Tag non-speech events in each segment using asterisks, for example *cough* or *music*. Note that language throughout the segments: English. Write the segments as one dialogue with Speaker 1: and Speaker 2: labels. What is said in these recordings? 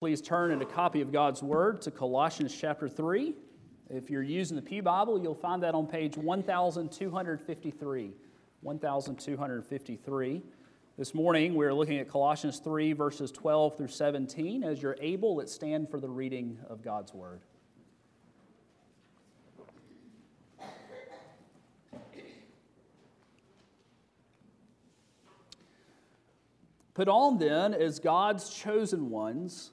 Speaker 1: Please turn in a copy of God's Word to Colossians chapter 3. If you're using the Pew Bible, you'll find that on page 1253. 1253. This morning, we're looking at Colossians 3, verses 12 through 17. As you're able, let's stand for the reading of God's Word. Put on then as God's chosen ones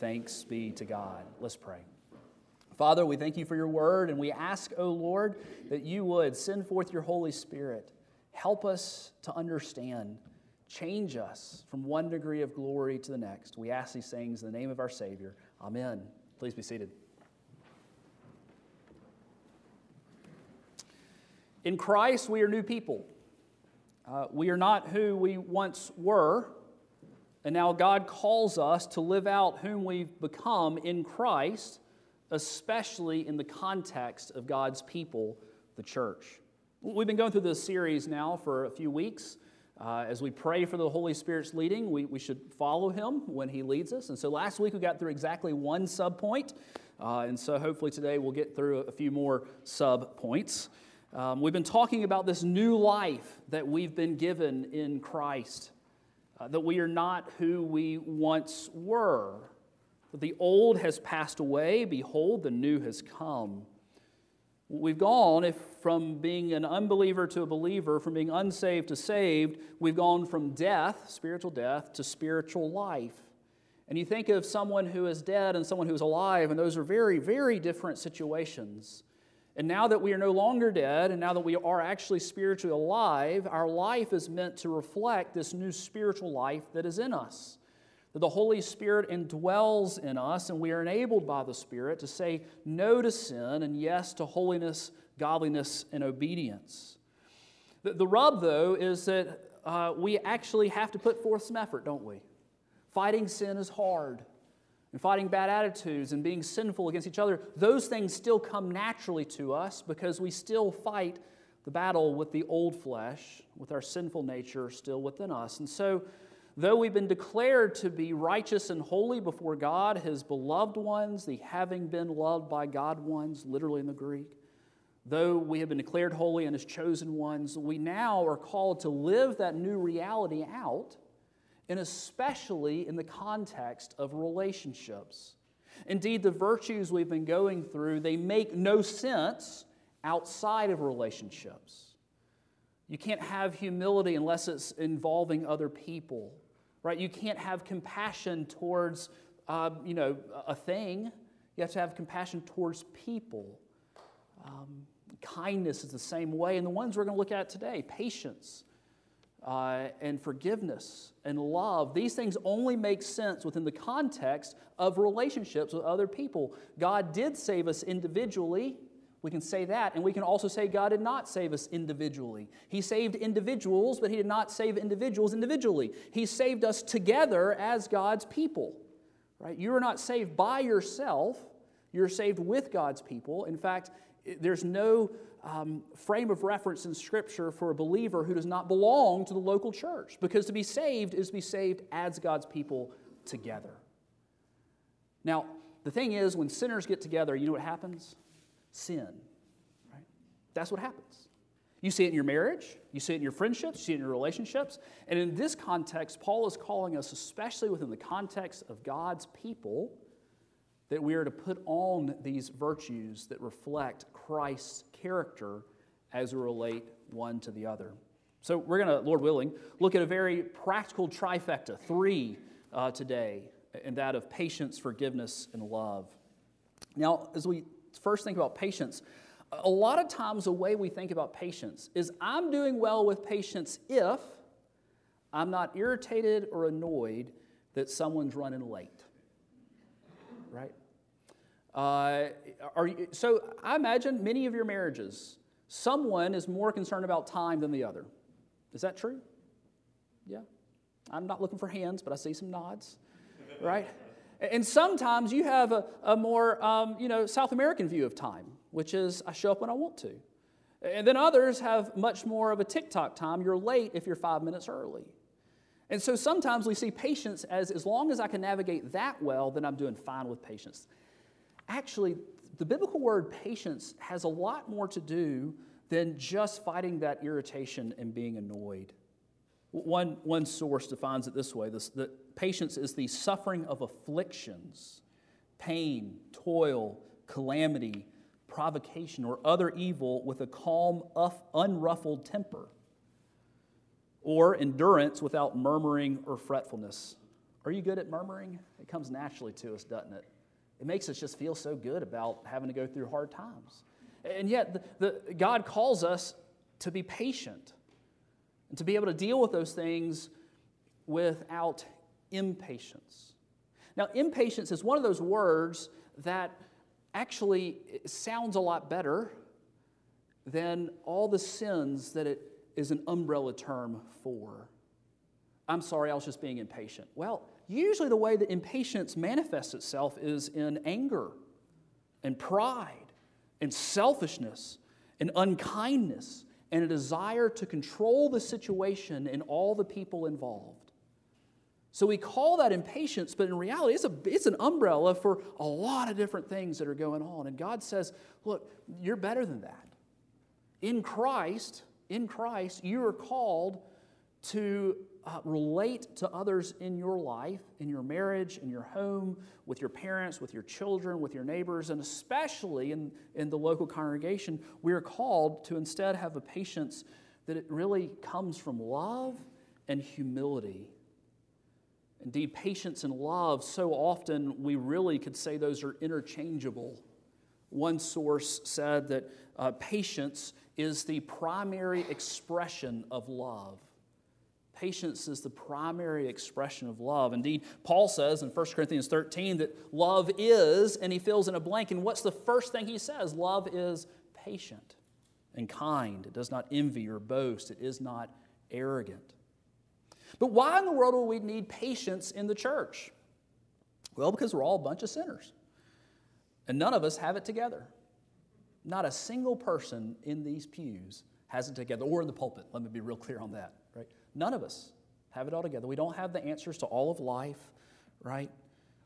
Speaker 1: Thanks be to God. Let's pray. Father, we thank you for your word, and we ask, O oh Lord, that you would send forth your Holy Spirit. Help us to understand. Change us from one degree of glory to the next. We ask these things in the name of our Savior. Amen. Please be seated. In Christ, we are new people. Uh, we are not who we once were, and now God calls us to live out whom we've become in Christ especially in the context of God's people, the church. We've been going through this series now for a few weeks. Uh, as we pray for the Holy Spirit's leading, we, we should follow Him when He leads us. And so last week we got through exactly one sub point. Uh, and so hopefully today we'll get through a few more sub points. Um, we've been talking about this new life that we've been given in Christ, uh, that we are not who we once were. That the old has passed away, behold, the new has come. We've gone if from being an unbeliever to a believer, from being unsaved to saved, we've gone from death, spiritual death, to spiritual life. And you think of someone who is dead and someone who is alive, and those are very, very different situations. And now that we are no longer dead, and now that we are actually spiritually alive, our life is meant to reflect this new spiritual life that is in us that the Holy Spirit indwells in us, and we are enabled by the Spirit to say no to sin and yes to holiness, godliness, and obedience. The, the rub, though, is that uh, we actually have to put forth some effort, don't we? Fighting sin is hard. And fighting bad attitudes and being sinful against each other, those things still come naturally to us because we still fight the battle with the old flesh, with our sinful nature still within us. And so, Though we've been declared to be righteous and holy before God, his beloved ones, the having been loved by God ones, literally in the Greek, though we have been declared holy and his chosen ones, we now are called to live that new reality out, and especially in the context of relationships. Indeed, the virtues we've been going through, they make no sense outside of relationships. You can't have humility unless it's involving other people right? You can't have compassion towards, uh, you know, a thing. You have to have compassion towards people. Um, kindness is the same way. And the ones we're going to look at today patience uh, and forgiveness and love these things only make sense within the context of relationships with other people. God did save us individually. We can say that, and we can also say God did not save us individually. He saved individuals, but He did not save individuals individually. He saved us together as God's people. Right? You are not saved by yourself, you're saved with God's people. In fact, there's no um, frame of reference in Scripture for a believer who does not belong to the local church, because to be saved is to be saved as God's people together. Now, the thing is, when sinners get together, you know what happens? sin. Right? That's what happens. You see it in your marriage, you see it in your friendships, you see it in your relationships. And in this context, Paul is calling us, especially within the context of God's people, that we are to put on these virtues that reflect Christ's character as we relate one to the other. So, we're going to, Lord willing, look at a very practical trifecta, three uh, today, and that of patience, forgiveness, and love. Now, as we first think about patience, a lot of times the way we think about patience is I'm doing well with patience if I'm not irritated or annoyed that someone's running late. Right? Uh, are so I imagine many of your marriages, someone is more concerned about time than the other. Is that true? Yeah. I'm not looking for hands, but I see some nods, right? And sometimes you have a, a more, um, you know, South American view of time, which is I show up when I want to. And then others have much more of a TikTok time. You're late if you're five minutes early. And so sometimes we see patience as as long as I can navigate that well, then I'm doing fine with patience. Actually, the biblical word patience has a lot more to do than just fighting that irritation and being annoyed. One, one source defines it this way this, that patience is the suffering of afflictions, pain, toil, calamity, provocation, or other evil with a calm, unruffled temper, or endurance without murmuring or fretfulness. Are you good at murmuring? It comes naturally to us, doesn't it? It makes us just feel so good about having to go through hard times. And yet, the, the, God calls us to be patient and to be able to deal with those things without impatience. Now, impatience is one of those words that actually sounds a lot better than all the sins that it is an umbrella term for. I'm sorry, I was just being impatient. Well, usually the way that impatience manifests itself is in anger and pride and selfishness and unkindness and a desire to control the situation and all the people involved. So we call that impatience, but in reality, it's, a, it's an umbrella for a lot of different things that are going on. And God says, look, you're better than that. In Christ, in Christ, you are called to uh, relate to others in your life, in your marriage, in your home, with your parents, with your children, with your neighbors, and especially in, in the local congregation, we are called to instead have a patience that it really comes from love and humility. Indeed, patience and love, so often we really could say those are interchangeable. One source said that uh, patience is the primary expression of love. Patience is the primary expression of love. Indeed, Paul says in 1 Corinthians 13 that love is, and he fills in a blank. And what's the first thing he says? Love is patient and kind. It does not envy or boast, it is not arrogant. But why in the world would we need patience in the church? Well, because we're all a bunch of sinners. And none of us have it together. Not a single person in these pews has it together, or in the pulpit. Let me be real clear on that. None of us have it all together. We don't have the answers to all of life, right?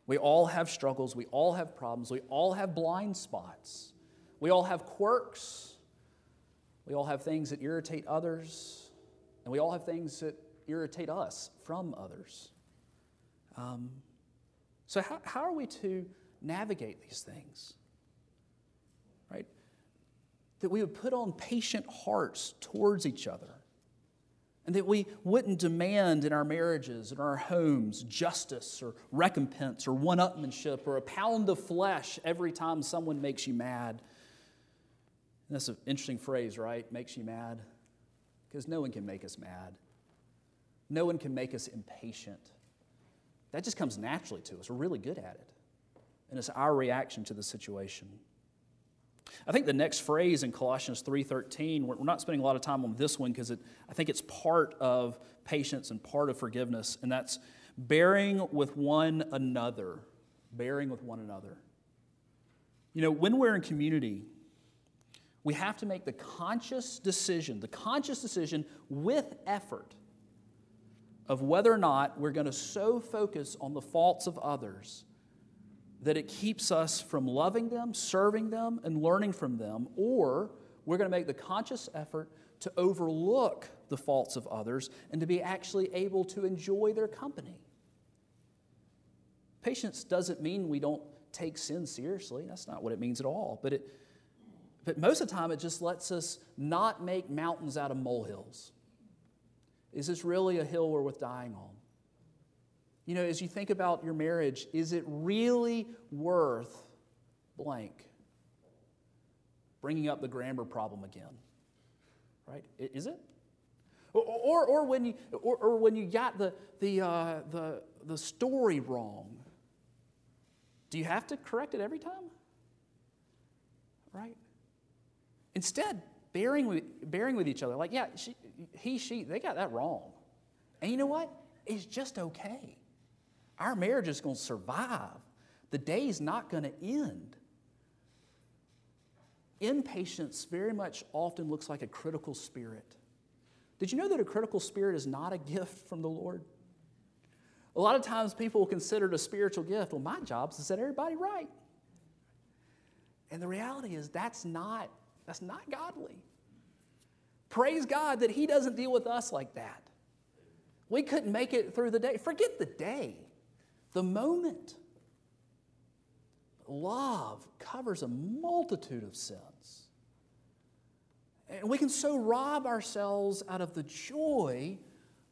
Speaker 1: We all have struggles. We all have problems. We all have blind spots. We all have quirks. We all have things that irritate others. And we all have things that irritate us from others. Um, so, how, how are we to navigate these things? Right? That we would put on patient hearts towards each other and that we wouldn't demand in our marriages, in our homes, justice or recompense or one upmanship or a pound of flesh every time someone makes you mad. And that's an interesting phrase, right? Makes you mad. Because no one can make us mad, no one can make us impatient. That just comes naturally to us. We're really good at it. And it's our reaction to the situation. I think the next phrase in Colossians 3:13, we're not spending a lot of time on this one because I think it's part of patience and part of forgiveness, and that's bearing with one another. Bearing with one another. You know, when we're in community, we have to make the conscious decision, the conscious decision with effort of whether or not we're going to so focus on the faults of others that it keeps us from loving them, serving them, and learning from them, or we're going to make the conscious effort to overlook the faults of others and to be actually able to enjoy their company. Patience doesn't mean we don't take sin seriously. That's not what it means at all. But it, But most of the time, it just lets us not make mountains out of molehills. Is this really a hill we're worth dying on? You know, as you think about your marriage, is it really worth blank? Bringing up the grammar problem again, right? Is it? Or, or, when, you, or, or, when you got the, the, uh, the, the story wrong, do you have to correct it every time? Right? Instead, bearing with, bearing with each other, like, yeah, she, he, she, they got that wrong. And you know what? It's just okay. Our marriage is going to survive. The day is not going to end. Impatience very much often looks like a critical spirit. Did you know that a critical spirit is not a gift from the Lord? A lot of times people will consider it a spiritual gift. Well, my job is to set everybody right. And the reality is that's not, that's not godly. Praise God that He doesn't deal with us like that. We couldn't make it through the day. Forget the day, the moment. Love covers a multitude of sins. And we can so rob ourselves out of the joy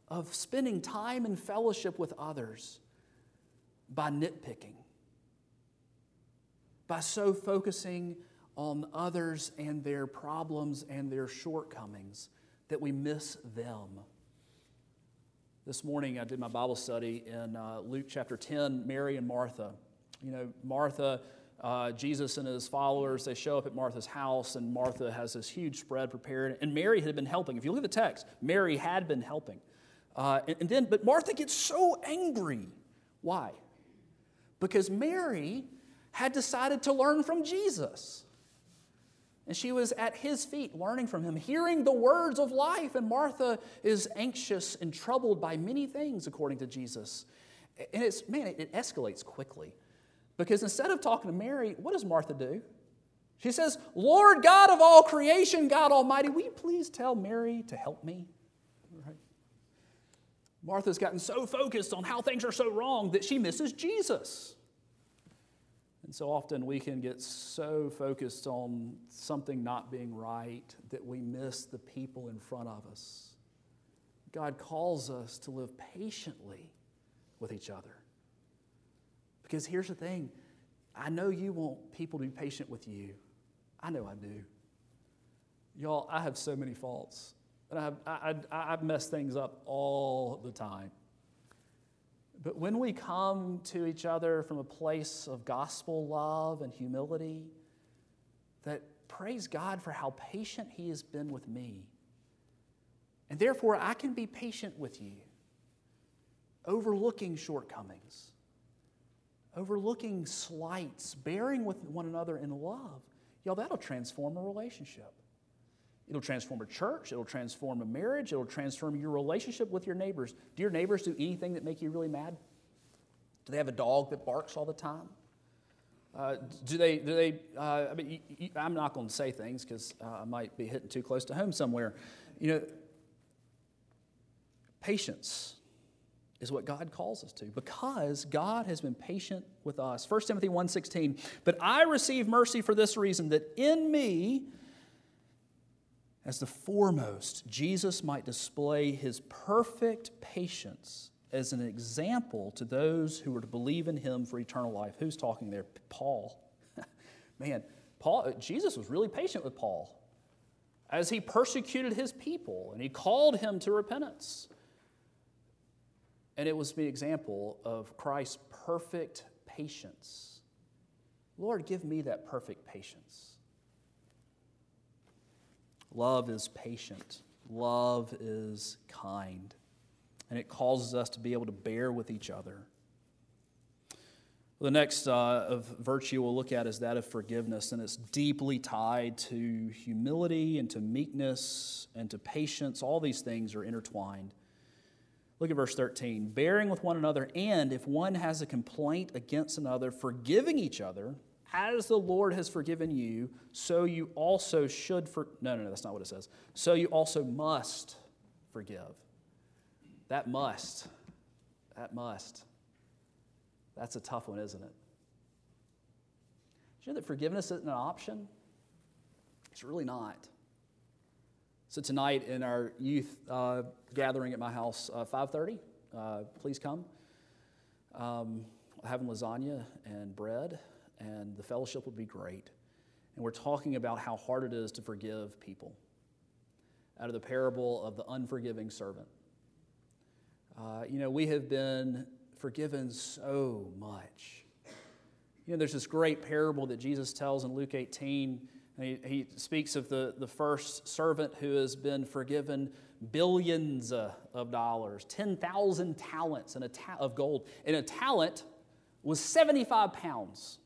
Speaker 1: of spending time in fellowship with others by nitpicking, by so focusing on others and their problems and their shortcomings that we miss them. This morning I did my Bible study in uh, Luke chapter 10, Mary and Martha. You know, Martha, uh, Jesus and his followers, they show up at Martha's house, and Martha has this huge spread prepared. And Mary had been helping. If you look at the text, Mary had been helping. Uh, and, and then, but Martha gets so angry. Why? Because Mary had decided to learn from Jesus. And she was at his feet, learning from him, hearing the words of life. And Martha is anxious and troubled by many things, according to Jesus. And it's, man, it, escalates quickly. Because instead of talking to Mary, what does Martha do? She says, Lord God of all creation, God Almighty, will you please tell Mary to help me? Martha's gotten so focused on how things are so wrong that she misses Jesus. And so often we can get so focused on something not being right that we miss the people in front of us. God calls us to live patiently with each other. Because here's the thing I know you want people to be patient with you. I know I do. Y'all, I have so many faults. And I, I, I, I mess things up all the time. But when we come to each other from a place of gospel love and humility, that praise God for how patient He has been with me. And therefore, I can be patient with you, overlooking shortcomings, overlooking slights, bearing with one another in love. Y'all, that'll transform a relationship. It'll transform a church, it'll transform a marriage, it'll transform your relationship with your neighbors. Do your neighbors do anything that make you really mad? Do they have a dog that barks all the time? Uh, do they, do they uh, I mean, you, you, I'm not going to say things because uh, I might be hitting too close to home somewhere. You know, patience is what God calls us to because God has been patient with us. 1 Timothy 1:16, but I receive mercy for this reason that in me as the foremost, Jesus might display his perfect patience as an example to those who were to believe in him for eternal life. Who's talking there? Paul. *laughs* Man, Paul, Jesus was really patient with Paul as he persecuted his people and he called him to repentance. And it was the example of Christ's perfect patience. Lord, give me that perfect patience. Love is patient, love is kind, and it causes us to be able to bear with each other. The next uh, of virtue we'll look at is that of forgiveness, and it's deeply tied to humility and to meekness and to patience. All these things are intertwined. Look at verse 13. Bearing with one another, and if one has a complaint against another, forgiving each other as the Lord has forgiven you, so you also should for no, no, no, that's not what it says. So you also must forgive. That must. That must. That's a tough one, isn't it? Do you know that forgiveness isn't an option? It's really not. So tonight in our youth uh, gathering at my house, uh, 5:30, uh, please come. Um, having lasagna and bread, and the fellowship would be great. And we're talking about how hard it is to forgive people out of the parable of the unforgiving servant. Uh, you know, we have been forgiven so much. You know, there's this great parable that Jesus tells in Luke 18. He, he, speaks of the, the first servant who has been forgiven billions uh, of dollars, 10,000 talents in a ta- of gold. And a talent was 75 pounds.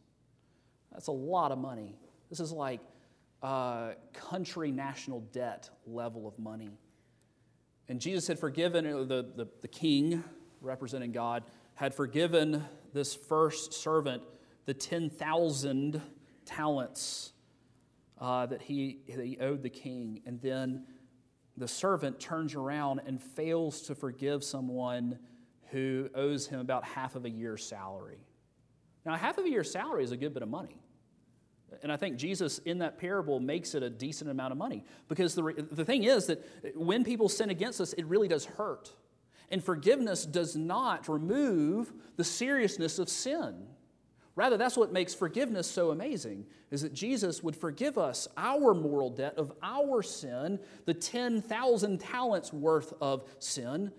Speaker 1: That's a lot of money. This is like uh, country national debt level of money. And Jesus had forgiven, the, the, the king representing God, had forgiven this first servant the 10,000 talents uh, that, he, that he owed the king. And then the servant turns around and fails to forgive someone who owes him about half of a year's salary. Now, half of a year's salary is a good bit of money. And I think Jesus in that parable makes it a decent amount of money. Because the, the thing is that when people sin against us, it really does hurt. And forgiveness does not remove the seriousness of sin. Rather, that's what makes forgiveness so amazing, is that Jesus would forgive us our moral debt of our sin, the 10,000 talents worth of sin,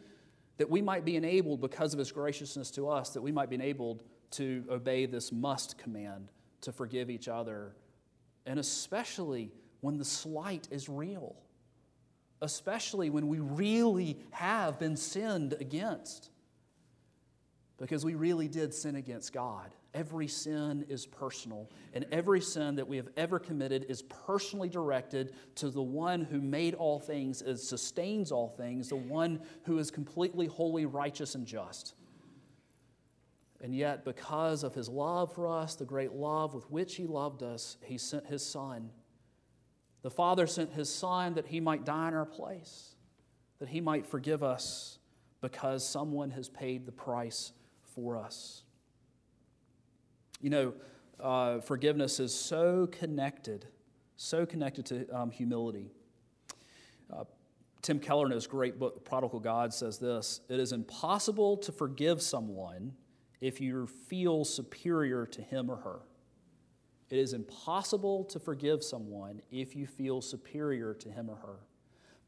Speaker 1: that we might be enabled, because of his graciousness to us, that we might be enabled to obey this must command to forgive each other, and especially when the slight is real, especially when we really have been sinned against. Because we really did sin against God. Every sin is personal, and every sin that we have ever committed is personally directed to the one who made all things, and sustains all things, the one who is completely holy, righteous, and just. And yet, because of his love for us, the great love with which he loved us, he sent his son. The Father sent his son that he might die in our place, that he might forgive us because someone has paid the price for us. You know, uh, forgiveness is so connected, so connected to um, humility. Uh, Tim Keller, in his great book, Prodigal God, says this It is impossible to forgive someone if you feel superior to him or her. It is impossible to forgive someone if you feel superior to him or her.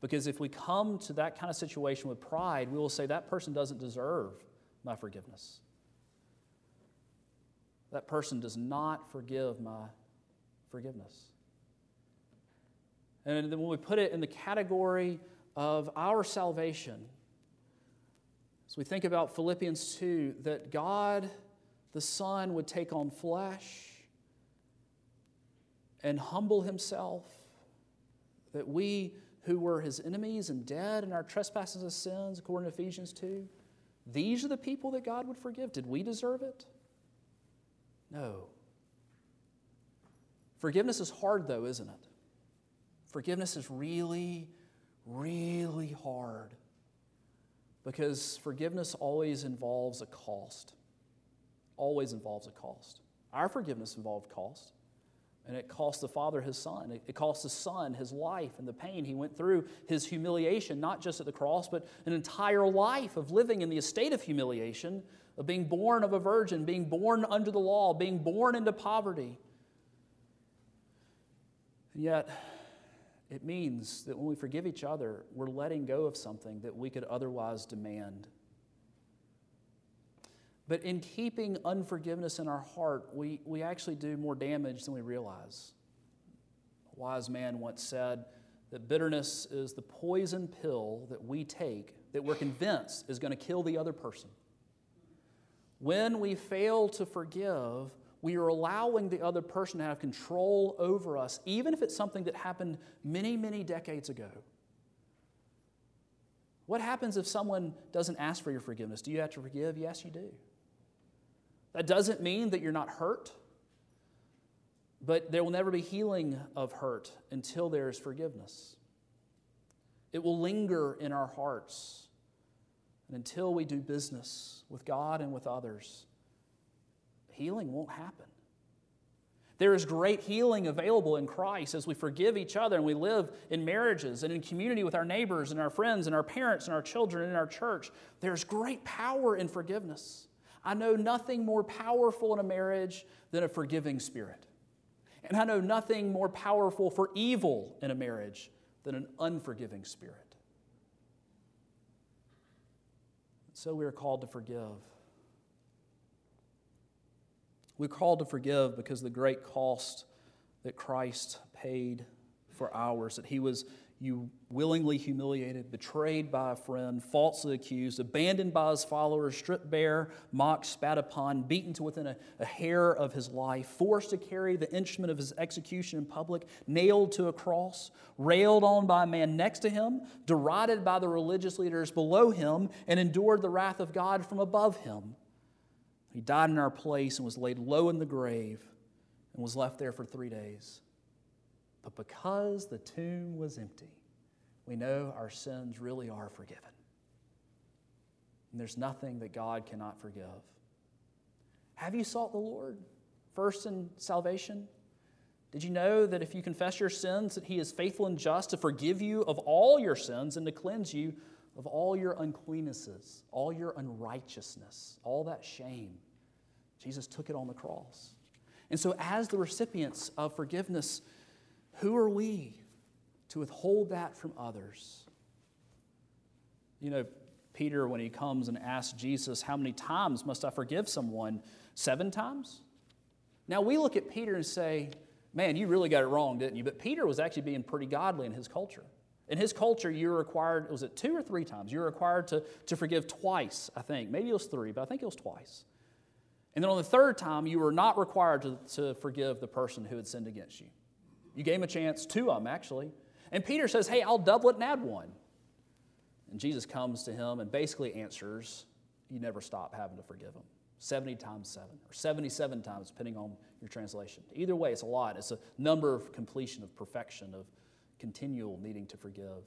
Speaker 1: Because if we come to that kind of situation with pride, we will say that person doesn't deserve my forgiveness. That person does not forgive my forgiveness. And then when we put it in the category of our salvation, as we think about Philippians 2, that God the Son would take on flesh and humble himself, that we who were his enemies and dead in our trespasses and sins, according to Ephesians 2, these are the people that God would forgive. Did we deserve it? No. Forgiveness is hard, though, isn't it? Forgiveness is really, really hard because forgiveness always involves a cost. Always involves a cost. Our forgiveness involved cost. And it cost the Father his Son. It cost the Son his life and the pain he went through, his humiliation, not just at the cross, but an entire life of living in the estate of humiliation, of being born of a virgin, being born under the law, being born into poverty. And yet, it means that when we forgive each other, we're letting go of something that we could otherwise demand. But in keeping unforgiveness in our heart, we, we actually do more damage than we realize. A wise man once said that bitterness is the poison pill that we take that we're convinced is going to kill the other person. When we fail to forgive, we are allowing the other person to have control over us, even if it's something that happened many, many decades ago. What happens if someone doesn't ask for your forgiveness? Do you have to forgive? Yes, you do. That doesn't mean that you're not hurt, but there will never be healing of hurt until there is forgiveness. It will linger in our hearts. And until we do business with God and with others, healing won't happen. There is great healing available in Christ as we forgive each other and we live in marriages and in community with our neighbors and our friends and our parents and our children and in our church. There's great power in forgiveness. I know nothing more powerful in a marriage than a forgiving spirit. And I know nothing more powerful for evil in a marriage than an unforgiving spirit. So we are called to forgive. We're called to forgive because the great cost that Christ paid for ours, that he was you willingly humiliated, betrayed by a friend, falsely accused, abandoned by his followers, stripped bare, mocked, spat upon, beaten to within a, a, hair of his life, forced to carry the instrument of his execution in public, nailed to a cross, railed on by a man next to him, derided by the religious leaders below him, and endured the wrath of God from above him. He died in our place and was laid low in the grave and was left there for three days. But because the tomb was empty, we know our sins really are forgiven. And there's nothing that God cannot forgive. Have you sought the Lord first in salvation? Did you know that if you confess your sins, that He is faithful and just to forgive you of all your sins and to cleanse you of all your uncleannesses, all your unrighteousness, all that shame. Jesus took it on the cross. And so, as the recipients of forgiveness, who are we to withhold that from others? You know, Peter, when he comes and asks Jesus, How many times must I forgive someone? Seven times? Now, we look at Peter and say, Man, you really got it wrong, didn't you? But Peter was actually being pretty godly in his culture. In his culture, you were required, was it two or three times? You were required to, to forgive twice, I think. Maybe it was three, but I think it was twice. And then on the third time, you were not required to, to forgive the person who had sinned against you. You gave him a chance, two of them actually. And Peter says, Hey, I'll double it and add one. And Jesus comes to him and basically answers, You never stop having to forgive him. 70 times 7, or 77 times, depending on your translation. Either way, it's a lot. It's a number of completion, of perfection, of continual needing to forgive.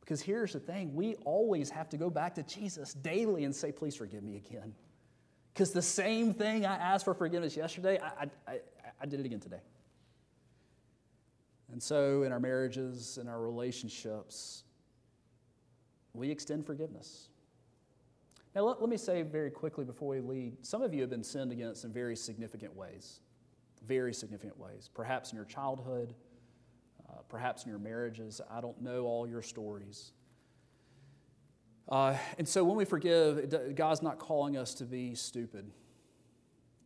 Speaker 1: Because here's the thing we always have to go back to Jesus daily and say, Please forgive me again. Because the same thing I asked for forgiveness yesterday, I, I, I, did it again today. And so, in our marriages, in our relationships, we extend forgiveness. Now, let, let me say very quickly before we lead some of you have been sinned against in very significant ways. Very significant ways. Perhaps in your childhood, uh, perhaps in your marriages. I don't know all your stories. Uh, and so when we forgive, God's not calling us to be stupid,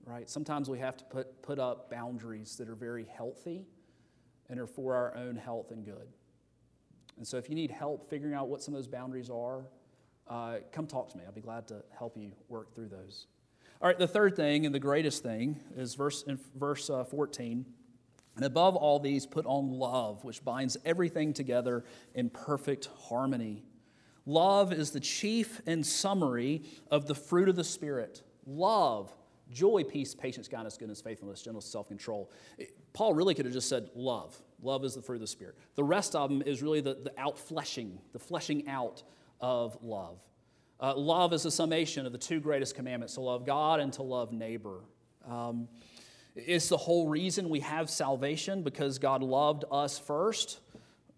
Speaker 1: right? Sometimes we have to put, put up boundaries that are very healthy and are for our own health and good. And so if you need help figuring out what some of those boundaries are, uh, come talk to me. I'll be glad to help you work through those. All right, the third thing and the greatest thing is verse, in verse uh, 14. And above all these, put on love, which binds everything together in perfect harmony. Love is the chief and summary of the fruit of the Spirit love, joy, peace, patience, kindness, goodness, faithfulness, gentleness, self control. Paul really could have just said love. Love is the fruit of the Spirit. The rest of them is really the, the outfleshing, the fleshing out of love. Uh, love is a summation of the two greatest commandments to love God and to love neighbor. Um, it's the whole reason we have salvation because God loved us first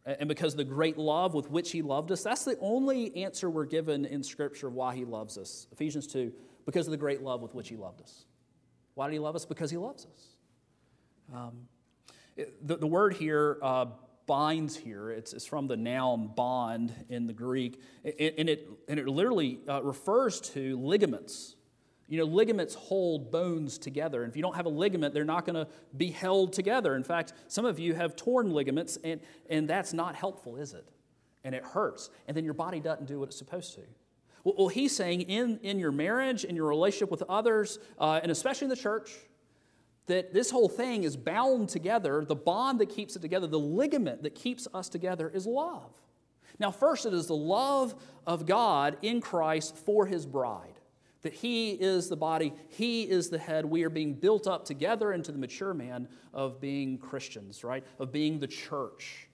Speaker 1: and because the great love with which He loved us. That's the only answer we're given in Scripture of why He loves us. Ephesians 2, because of the great love with which He loved us. Why did He love us? Because He loves us. Um, it, the, the, word here, uh, binds here, it's, it's, from the noun bond in the Greek, and it, and it literally uh, refers to ligaments. You know, ligaments hold bones together. And if you don't have a ligament, they're not going to be held together. In fact, some of you have torn ligaments, and, and that's not helpful, is it? And it hurts. And then your body doesn't do what it's supposed to. Well, well he's saying in, in your marriage, in your relationship with others, uh, and especially in the church, that this whole thing is bound together. The bond that keeps it together, the ligament that keeps us together is love. Now, first, it is the love of God in Christ for his bride that He is the body, He is the head. We are being built up together into the mature man of being Christians, right? Of being the church.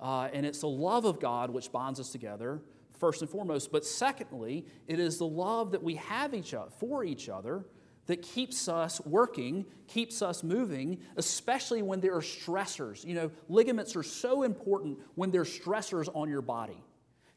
Speaker 1: Uh, and it's the love of God which bonds us together, first and foremost. But secondly, it is the love that we have each other, for each other that keeps us working, keeps us moving, especially when there are stressors. You know, ligaments are so important when there's stressors on your body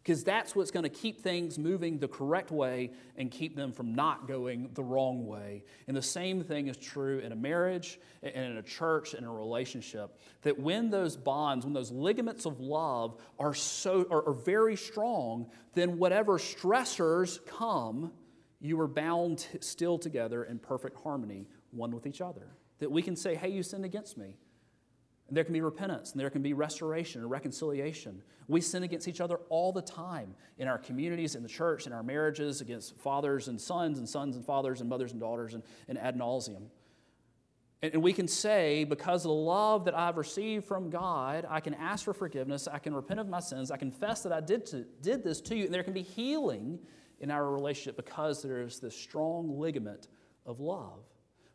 Speaker 1: because that's what's going to keep things moving the correct way and keep them from not going the wrong way. And the same thing is true in a marriage and in a church and a relationship. That when those bonds, when those ligaments of love are so are, are very strong, then whatever stressors come, you are bound still together in perfect harmony one with each other. That we can say, hey, you sinned against me. And there can be repentance, and there can be restoration and reconciliation. We sin against each other all the time in our communities, in the church, in our marriages, against fathers and sons, and sons and fathers, and mothers and daughters, and, and ad nauseum. And, and we can say, because of the love that I've received from God, I can ask for forgiveness, I can repent of my sins, I confess that I did, to, did this to you, and there can be healing in our relationship because there is this strong ligament of love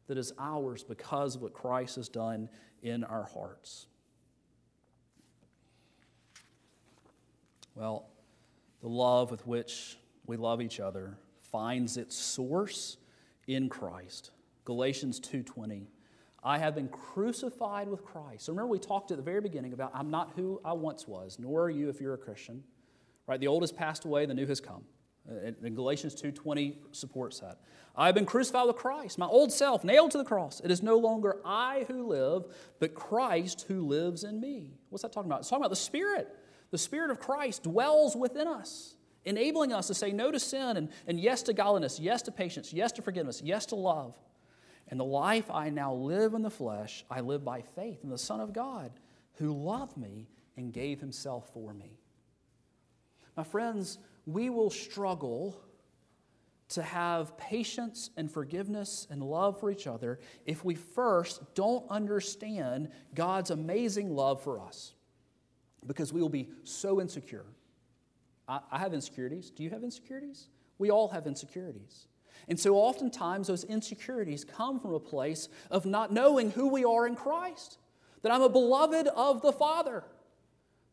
Speaker 1: that is ours because of what Christ has done in our hearts. Well, the love with which we love each other finds its source in Christ. Galatians 2:20. I have been crucified with Christ. So remember we talked at the very beginning about I'm not who I once was, nor are you if you're a Christian. Right? The old has passed away, the new has come. Uh, and Galatians 2:20 supports that. I have been crucified with Christ, my old self nailed to the cross. It is no longer I who live, but Christ who lives in me. What's that talking about? It's talking about the Spirit. The Spirit of Christ dwells within us, enabling us to say no to sin and, and yes to godliness, yes to patience, yes to forgiveness, yes to love. And the life I now live in the flesh, I live by faith in the Son of God who loved me and gave himself for me. My friends, we will struggle to have patience and forgiveness and love for each other if we first don't understand God's amazing love for us. Because we will be so insecure. I, I, have insecurities. Do you have insecurities? We all have insecurities. And so oftentimes those insecurities come from a place of not knowing who we are in Christ, that I'm a beloved of the Father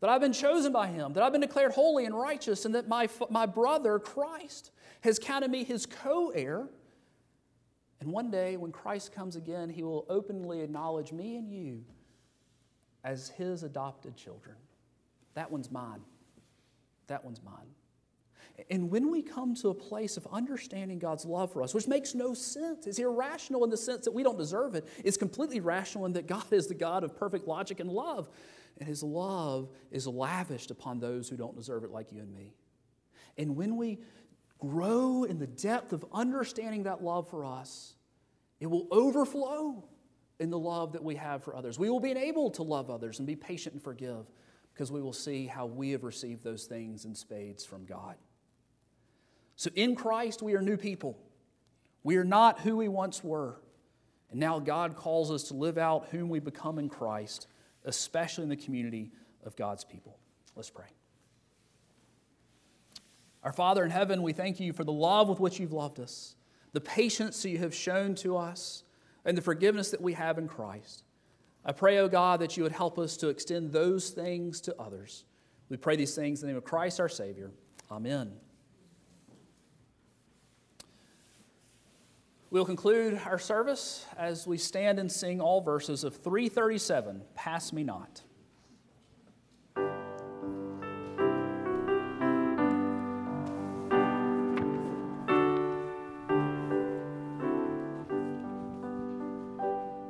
Speaker 1: that I've been chosen by him, that I've been declared holy and righteous, and that my, my brother, Christ, has counted me his co heir. And one day, when Christ comes again, he will openly acknowledge me and you as his adopted children. That one's mine. That one's mine. And when we come to a place of understanding God's love for us, which makes no sense, it's irrational in the sense that we don't deserve it, it's completely rational in that God is the God of perfect logic and love and his love is lavished upon those who don't deserve it, like you and me. And when we grow in the depth of understanding that love for us, it will overflow in the love that we have for others. We will be enabled to love others and be patient and forgive because we will see how we have received those things in spades from God. So in Christ, we are new people. We are not who we once were. And now God calls us to live out whom we become in Christ especially in the community of God's people. Let's pray. Our Father in heaven, we thank you for the love with which you've loved us, the patience that you have shown to us, and the forgiveness that we have in Christ. I pray, O oh God, that you would help us to extend those things to others. We pray these things in the name of Christ our Savior. Amen. We'll conclude our service as we stand and sing all verses of 337 Pass Me Not.